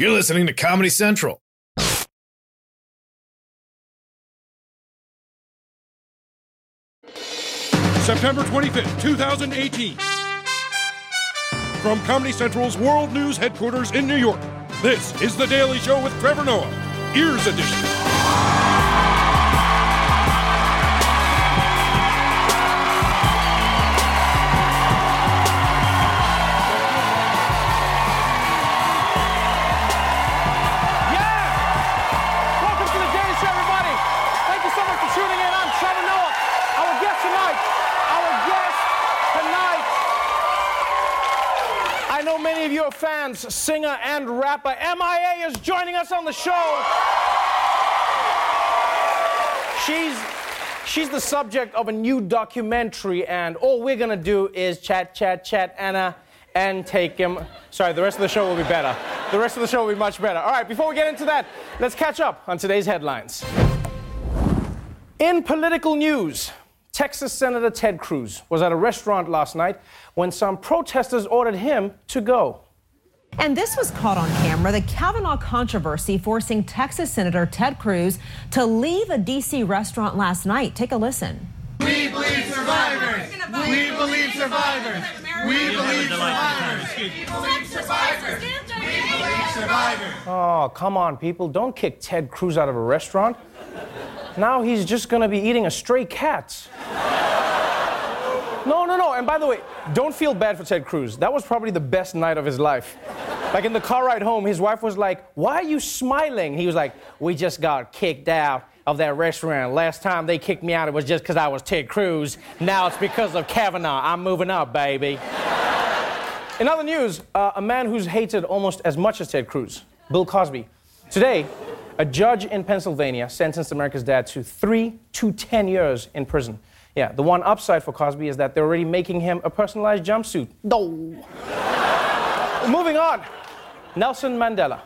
You're listening to Comedy Central. September 25th, 2018. From Comedy Central's World News headquarters in New York, this is The Daily Show with Trevor Noah, Ears Edition. Fans, singer and rapper. MIA is joining us on the show. She's she's the subject of a new documentary, and all we're gonna do is chat, chat, chat, Anna, and take him. Sorry, the rest of the show will be better. The rest of the show will be much better. All right, before we get into that, let's catch up on today's headlines. In political news, Texas Senator Ted Cruz was at a restaurant last night when some protesters ordered him to go. And this was caught on camera the Kavanaugh controversy forcing Texas Senator Ted Cruz to leave a D.C. restaurant last night. Take a listen. We believe survivors. We believe survivors. We believe survivors. We believe survivors. We believe survivors. Oh, come on, people. Don't kick Ted Cruz out of a restaurant. Now he's just gonna be eating a stray cat. No, no, no. And by the way, don't feel bad for Ted Cruz. That was probably the best night of his life. Like in the car ride home, his wife was like, Why are you smiling? He was like, We just got kicked out of that restaurant. Last time they kicked me out, it was just because I was Ted Cruz. Now it's because of Kavanaugh. I'm moving up, baby. In other news, uh, a man who's hated almost as much as Ted Cruz, Bill Cosby. Today, a judge in Pennsylvania sentenced America's dad to three to 10 years in prison. Yeah, the one upside for Cosby is that they're already making him a personalized jumpsuit. No. Moving on, Nelson Mandela.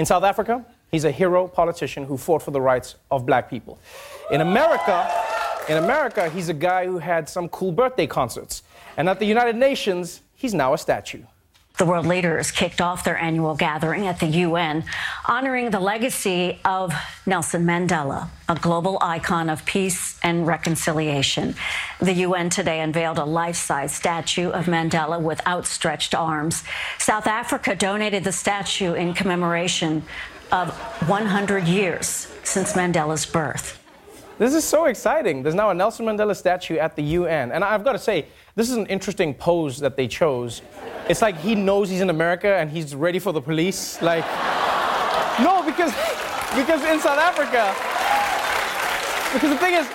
In South Africa, he's a hero politician who fought for the rights of black people. In America, in America, he's a guy who had some cool birthday concerts. And at the United Nations, he's now a statue. The world leaders kicked off their annual gathering at the UN, honoring the legacy of Nelson Mandela, a global icon of peace and reconciliation. The UN today unveiled a life size statue of Mandela with outstretched arms. South Africa donated the statue in commemoration of 100 years since Mandela's birth. This is so exciting. There's now a Nelson Mandela statue at the UN. And I've got to say, this is an interesting pose that they chose. It's like he knows he's in America and he's ready for the police. Like, no, because, because in South Africa, because the thing is,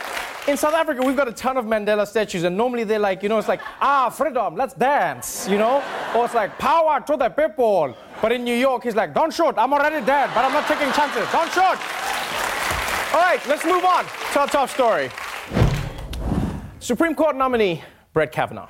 in South Africa, we've got a ton of Mandela statues, and normally they're like, you know, it's like, ah, freedom, let's dance, you know? Or it's like, power to the people. But in New York, he's like, don't shoot, I'm already dead, but I'm not taking chances, don't shoot. All right, let's move on to our top story. Supreme Court nominee Brett Kavanaugh.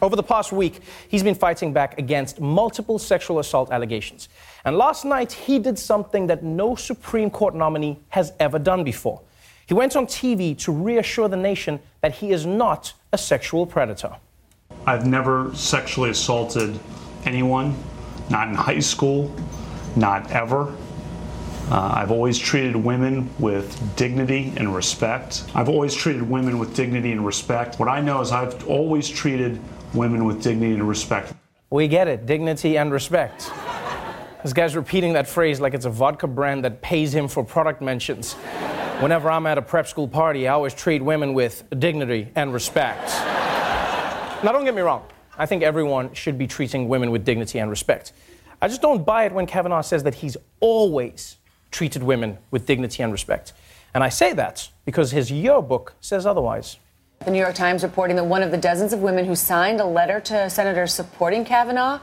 Over the past week, he's been fighting back against multiple sexual assault allegations. And last night, he did something that no Supreme Court nominee has ever done before. He went on TV to reassure the nation that he is not a sexual predator. I've never sexually assaulted anyone, not in high school, not ever. Uh, I've always treated women with dignity and respect. I've always treated women with dignity and respect. What I know is I've always treated women with dignity and respect. We get it dignity and respect. This guy's repeating that phrase like it's a vodka brand that pays him for product mentions. Whenever I'm at a prep school party, I always treat women with dignity and respect. now, don't get me wrong. I think everyone should be treating women with dignity and respect. I just don't buy it when Kavanaugh says that he's always treated women with dignity and respect. And I say that because his yearbook says otherwise. The New York Times reporting that one of the dozens of women who signed a letter to senators supporting Kavanaugh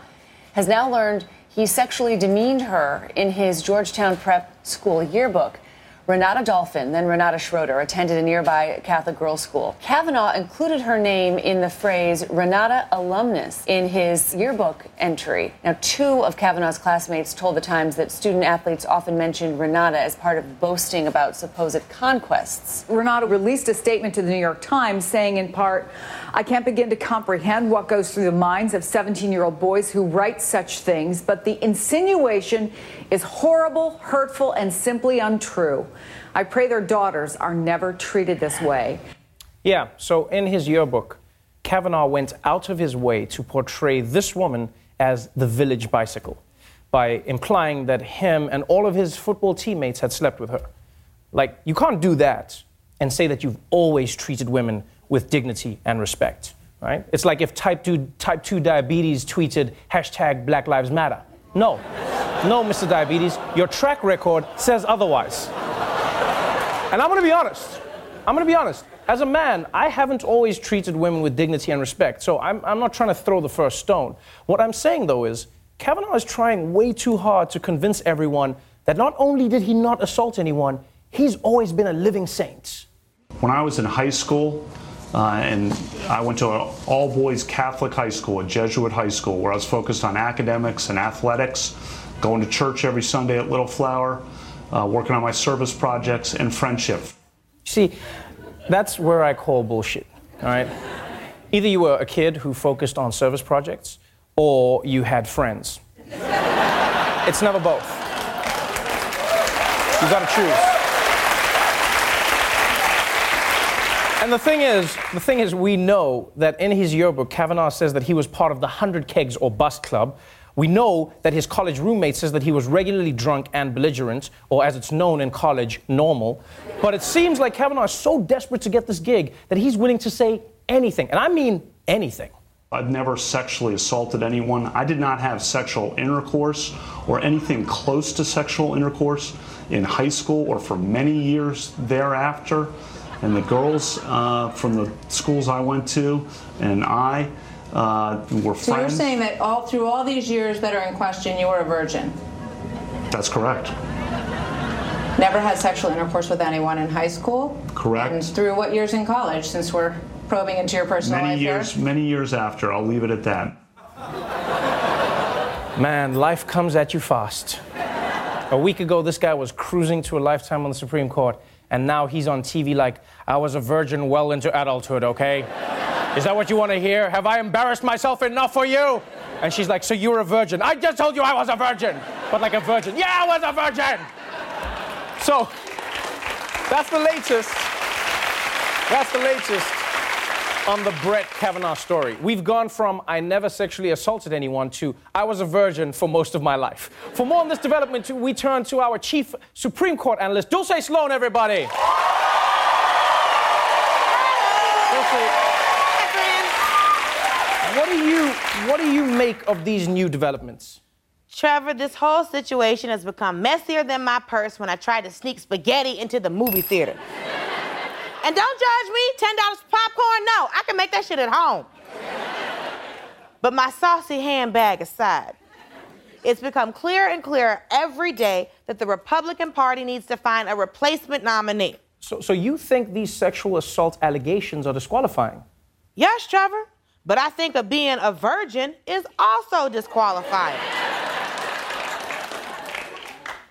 has now learned he sexually demeaned her in his Georgetown prep school yearbook. Renate Dolphin, then Renate Schroeder, attended a nearby Catholic girls' school. Kavanaugh included her name in the phrase Renate alumnus in his yearbook entry. Now, two of Kavanaugh's classmates told the Times that student athletes often mentioned Renate as part of boasting about supposed conquests. Renate released a statement to the New York Times saying, in part, I can't begin to comprehend what goes through the minds of 17 year old boys who write such things, but the insinuation is horrible, hurtful, and simply untrue. I pray their daughters are never treated this way. Yeah, so in his yearbook, Kavanaugh went out of his way to portray this woman as the village bicycle by implying that him and all of his football teammates had slept with her. Like, you can't do that and say that you've always treated women with dignity and respect, right? It's like if type 2, type 2 diabetes tweeted hashtag Black Lives Matter. No, no, Mr. Diabetes, your track record says otherwise. And I'm gonna be honest. I'm gonna be honest. As a man, I haven't always treated women with dignity and respect, so I'm, I'm not trying to throw the first stone. What I'm saying, though, is Kavanaugh is trying way too hard to convince everyone that not only did he not assault anyone, he's always been a living saint. When I was in high school, uh, and I went to an all boys Catholic high school, a Jesuit high school, where I was focused on academics and athletics, going to church every Sunday at Little Flower, uh, working on my service projects, and friendship. See, that's where I call bullshit, all right? Either you were a kid who focused on service projects, or you had friends. it's never both. You gotta choose. And the thing is, the thing is, we know that in his yearbook, Kavanaugh says that he was part of the 100 Kegs or Bust Club. We know that his college roommate says that he was regularly drunk and belligerent, or as it's known in college, normal. But it seems like Kavanaugh is so desperate to get this gig that he's willing to say anything. And I mean anything. I've never sexually assaulted anyone. I did not have sexual intercourse or anything close to sexual intercourse in high school or for many years thereafter. And the girls uh, from the schools I went to and I uh, were friends. So you're saying that all through all these years that are in question, you were a virgin? That's correct. Never had sexual intercourse with anyone in high school? Correct. And through what years in college, since we're probing into your personal life? many life years, here? Many years after. I'll leave it at that. Man, life comes at you fast. A week ago, this guy was cruising to a lifetime on the Supreme Court, and now he's on TV like, I was a virgin well into adulthood, okay? Is that what you want to hear? Have I embarrassed myself enough for you? And she's like, So you're a virgin? I just told you I was a virgin. But like a virgin. Yeah, I was a virgin. So, that's the latest. That's the latest on the Brett Kavanaugh story. We've gone from I never sexually assaulted anyone to I was a virgin for most of my life. For more on this development, we turn to our chief Supreme Court analyst, Dulce Sloan, everybody. Dulce, what do you what do you make of these new developments? Trevor, this whole situation has become messier than my purse when I tried to sneak spaghetti into the movie theater. and don't judge me, $10 popcorn? No, I can make that shit at home. but my saucy handbag aside, it's become clearer and clearer every day that the Republican Party needs to find a replacement nominee. So, so you think these sexual assault allegations are disqualifying? Yes, Trevor. But I think of being a virgin is also disqualifying.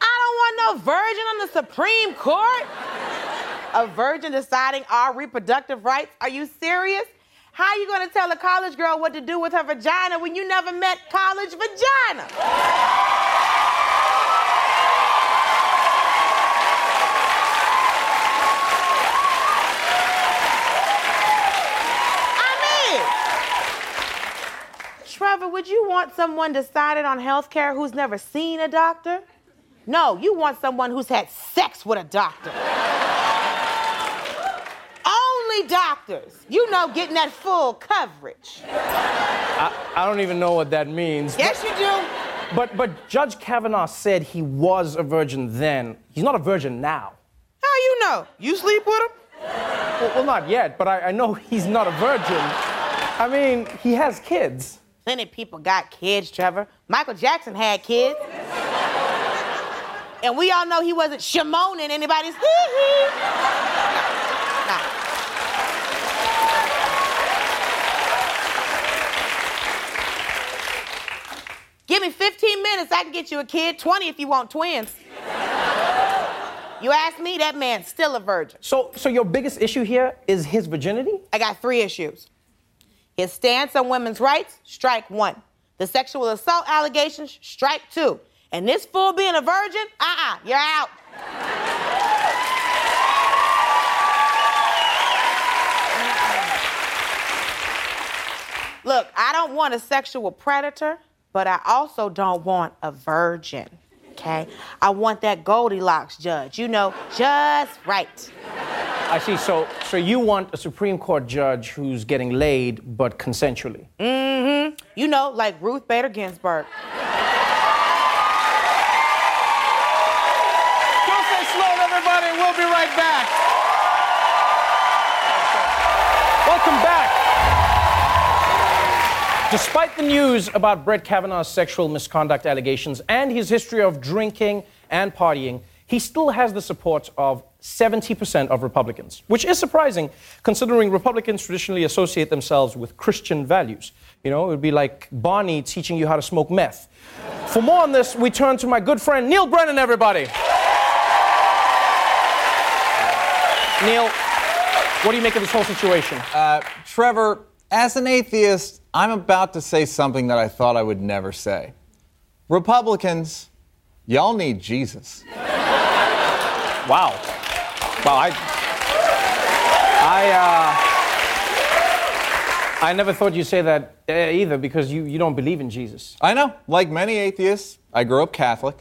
I don't want no virgin on the Supreme Court. A virgin deciding our reproductive rights? Are you serious? How are you gonna tell a college girl what to do with her vagina when you never met college vagina? Would you want someone decided on health care who's never seen a doctor? No, you want someone who's had sex with a doctor. Only doctors, you know, getting that full coverage. I, I don't even know what that means. Yes, you do. But but Judge Kavanaugh said he was a virgin then. He's not a virgin now. How you know? You sleep with him? Well, well not yet, but I, I know he's not a virgin. I mean, he has kids. Plenty of people got kids, Trevor. Michael Jackson had kids. And we all know he wasn't shamoning anybody's hee hee. Nah. Give me 15 minutes, I can get you a kid. 20 if you want twins. You ask me, that man's still a virgin. So, so your biggest issue here is his virginity? I got three issues. His stance on women's rights, strike one. The sexual assault allegations, strike two. And this fool being a virgin, uh-uh, you're out. Look, I don't want a sexual predator, but I also don't want a virgin. Okay? I want that Goldilocks judge, you know, just right. I see. So, so you want a Supreme Court judge who's getting laid, but consensually? Mm-hmm. You know, like Ruth Bader Ginsburg. Dulce Sloan, everybody. We'll be right back. Welcome back. Despite the news about Brett Kavanaugh's sexual misconduct allegations and his history of drinking and partying, he still has the support of 70% of Republicans, which is surprising considering Republicans traditionally associate themselves with Christian values. You know, it would be like Barney teaching you how to smoke meth. For more on this, we turn to my good friend Neal Brennan, everybody. Neal, what do you make of this whole situation? Uh, Trevor, as an atheist, I'm about to say something that I thought I would never say. Republicans, y'all need Jesus. Wow. Wow, I. I, uh. I never thought you'd say that uh, either because you, you don't believe in Jesus. I know. Like many atheists, I grew up Catholic.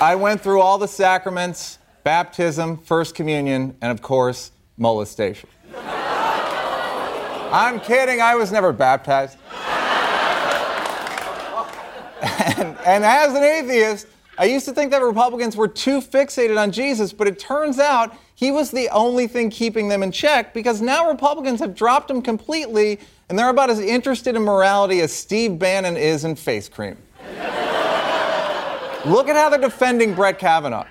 I went through all the sacraments baptism, First Communion, and of course, molestation. I'm kidding, I was never baptized. and, and as an atheist, I used to think that Republicans were too fixated on Jesus, but it turns out he was the only thing keeping them in check because now Republicans have dropped him completely and they're about as interested in morality as Steve Bannon is in face cream. Look at how they're defending Brett Kavanaugh.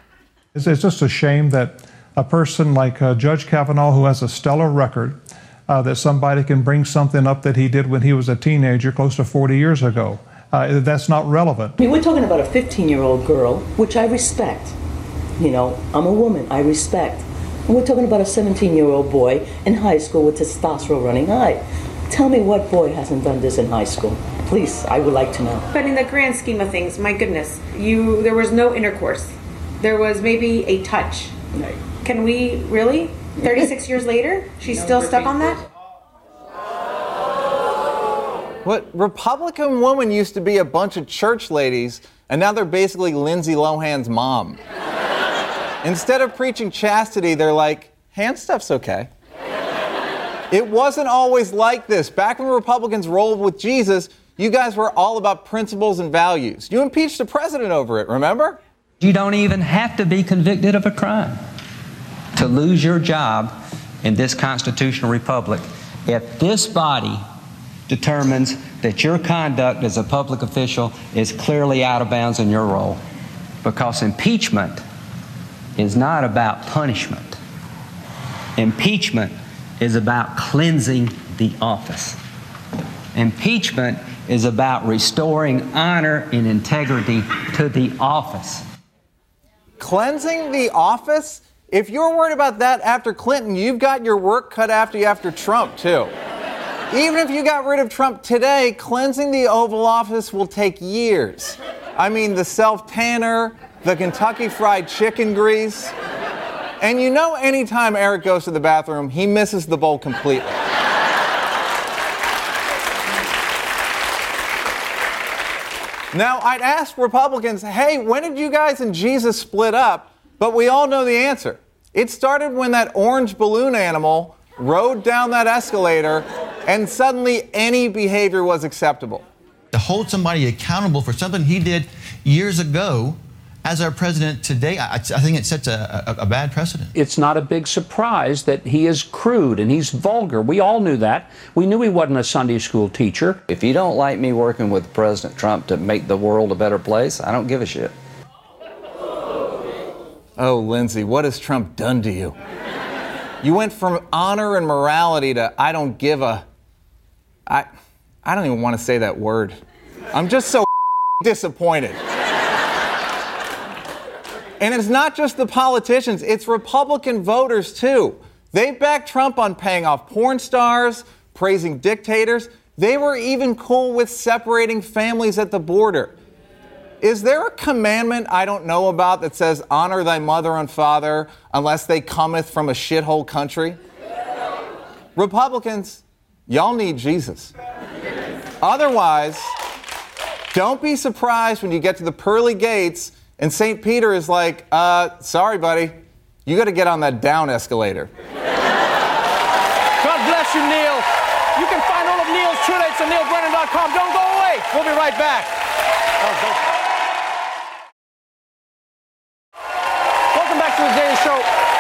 It's, it's just a shame that a person like uh, Judge Kavanaugh, who has a stellar record, uh, that somebody can bring something up that he did when he was a teenager close to 40 years ago. Uh, that's not relevant. I mean, we're talking about a 15 year old girl, which I respect. You know, I'm a woman, I respect. And we're talking about a 17 year old boy in high school with testosterone running high. Tell me what boy hasn't done this in high school? Please, I would like to know. But in the grand scheme of things, my goodness, you there was no intercourse. There was maybe a touch. Right. Can we really? 36 years later, she's still stuck on that? What Republican woman used to be a bunch of church ladies, and now they're basically Lindsay Lohan's mom. Instead of preaching chastity, they're like, hand stuff's okay. It wasn't always like this. Back when Republicans rolled with Jesus, you guys were all about principles and values. You impeached the president over it, remember? You don't even have to be convicted of a crime to lose your job in this constitutional republic if this body determines that your conduct as a public official is clearly out of bounds in your role. Because impeachment is not about punishment, impeachment is about cleansing the office. Impeachment is about restoring honor and integrity to the office. Cleansing the office? If you're worried about that after Clinton, you've got your work cut after you after Trump, too. Even if you got rid of Trump today, cleansing the Oval Office will take years. I mean, the self tanner, the Kentucky Fried Chicken grease. And you know, anytime Eric goes to the bathroom, he misses the bowl completely. Now, I'd ask Republicans, hey, when did you guys and Jesus split up? But we all know the answer. It started when that orange balloon animal rode down that escalator, and suddenly any behavior was acceptable. To hold somebody accountable for something he did years ago as our president today, I, I think it sets a, a, a bad precedent. It's not a big surprise that he is crude and he's vulgar. We all knew that. We knew he wasn't a Sunday school teacher. If you don't like me working with President Trump to make the world a better place, I don't give a shit. Oh, Lindsey, what has Trump done to you? You went from honor and morality to I don't give a. I, I don't even want to say that word. I'm just so disappointed. And it's not just the politicians, it's Republican voters too. They backed Trump on paying off porn stars, praising dictators. They were even cool with separating families at the border. Is there a commandment I don't know about that says, honor thy mother and father unless they cometh from a shithole country? Republicans, y'all need Jesus. Otherwise, don't be surprised when you get to the pearly gates and St. Peter is like, uh, sorry, buddy, you got to get on that down escalator. God bless you, Neal. You can find all of Neal's true dates at nealbrennan.com. Don't go away. We'll be right back. Welcome back to the Daily Show.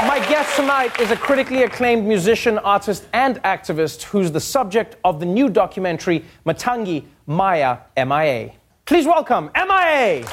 My guest tonight is a critically acclaimed musician, artist, and activist who's the subject of the new documentary Matangi Maya MIA. Please welcome MIA.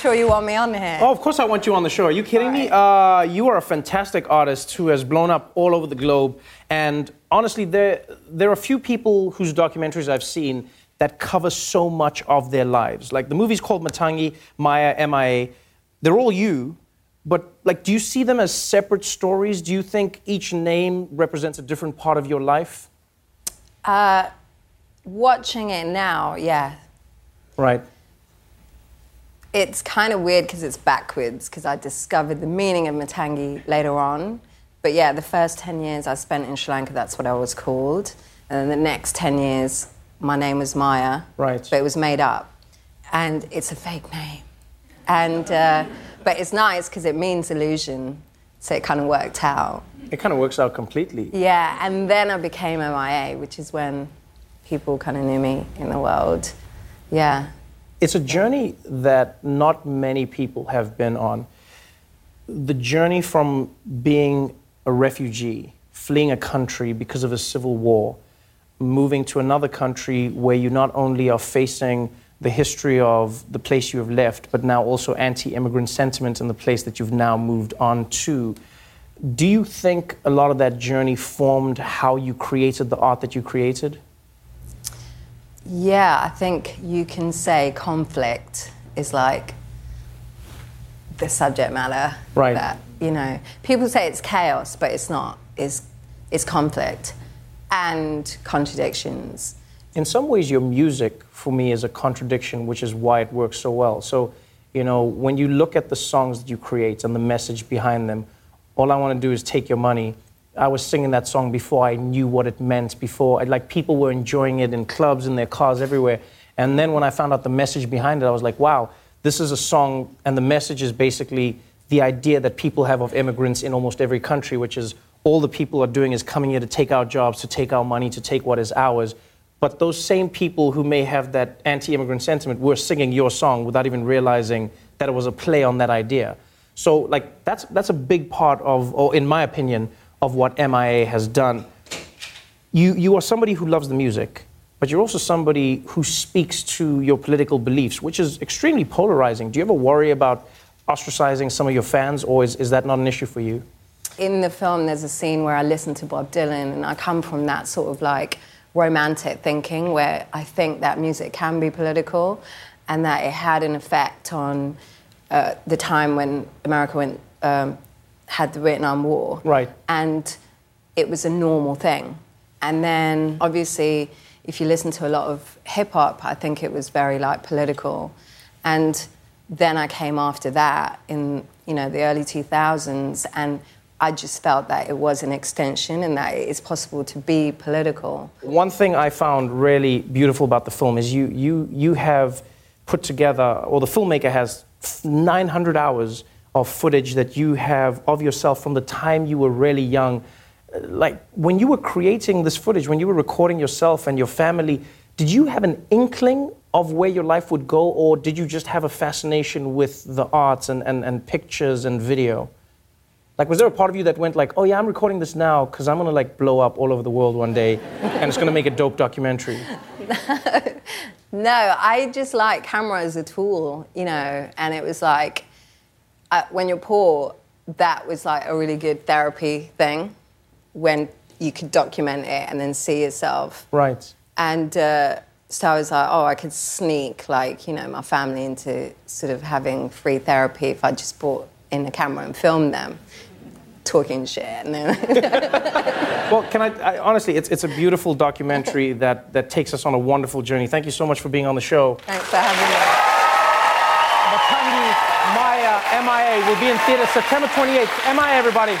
Sure, you want me on here? Oh, of course I want you on the show. Are you kidding me? Uh, you are a fantastic artist who has blown up all over the globe. And honestly, there, there are few people whose documentaries I've seen that cover so much of their lives. Like the movie's called Matangi, Maya, MIA. They're all you, but like, do you see them as separate stories? Do you think each name represents a different part of your life? Uh, watching it now, yeah. Right. It's kind of weird because it's backwards because I discovered the meaning of Matangi later on. But yeah, the first 10 years I spent in Sri Lanka, that's what I was called. And then the next 10 years, my name was Maya. Right. But it was made up. And it's a fake name. And, uh, but it's nice because it means illusion. So it kind of worked out. It kind of works out completely. Yeah, and then I became MIA, which is when people kind of knew me in the world. Yeah. It's a journey that not many people have been on. The journey from being a refugee, fleeing a country because of a civil war, moving to another country where you not only are facing the history of the place you have left, but now also anti immigrant sentiment in the place that you've now moved on to. Do you think a lot of that journey formed how you created the art that you created? Yeah, I think you can say conflict is like the subject matter. Right. That, you know, people say it's chaos, but it's not. It's, it's conflict and contradictions. In some ways, your music for me is a contradiction, which is why it works so well. So, you know, when you look at the songs that you create and the message behind them, all I want to do is take your money. I was singing that song before I knew what it meant, before, like, people were enjoying it in clubs, in their cars, everywhere. And then when I found out the message behind it, I was like, wow, this is a song, and the message is basically the idea that people have of immigrants in almost every country, which is all the people are doing is coming here to take our jobs, to take our money, to take what is ours. But those same people who may have that anti immigrant sentiment were singing your song without even realizing that it was a play on that idea. So, like, that's, that's a big part of, or in my opinion, of what MIA has done. You, you are somebody who loves the music, but you're also somebody who speaks to your political beliefs, which is extremely polarizing. Do you ever worry about ostracizing some of your fans, or is, is that not an issue for you? In the film, there's a scene where I listen to Bob Dylan, and I come from that sort of like romantic thinking where I think that music can be political and that it had an effect on uh, the time when America went, um, had the Vietnam War. Right. And it was a normal thing. And then obviously, if you listen to a lot of hip hop, I think it was very like political. And then I came after that in you know the early 2000s, and I just felt that it was an extension and that it is possible to be political. One thing I found really beautiful about the film is you, you, you have put together, or the filmmaker has 900 hours of footage that you have of yourself from the time you were really young. Like when you were creating this footage, when you were recording yourself and your family, did you have an inkling of where your life would go, or did you just have a fascination with the arts and, and, and pictures and video? Like, was there a part of you that went like, oh yeah, I'm recording this now because I'm gonna like blow up all over the world one day, and it's gonna make a dope documentary? No, I just like camera as a tool, you know, and it was like uh, when you're poor, that was like a really good therapy thing when you could document it and then see yourself. Right. And uh, so I was like, oh, I could sneak like, you know, my family into sort of having free therapy if I just brought in a camera and filmed them talking shit. Well, can I, I honestly, it's, it's a beautiful documentary that, that takes us on a wonderful journey. Thank you so much for being on the show. thanks for having me. Matangi Maya MIA will be in theaters September 28th. MIA, everybody.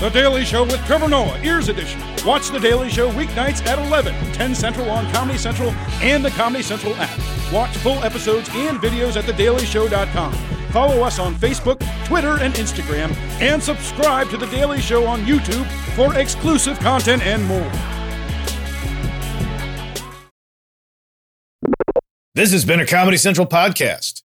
The Daily Show with Trevor Noah, Ears Edition. Watch The Daily Show weeknights at 11, 10 Central on Comedy Central and the Comedy Central app. Watch full episodes and videos at thedailyshow.com. Follow us on Facebook, Twitter, and Instagram, and subscribe to The Daily Show on YouTube for exclusive content and more. This has been a Comedy Central podcast.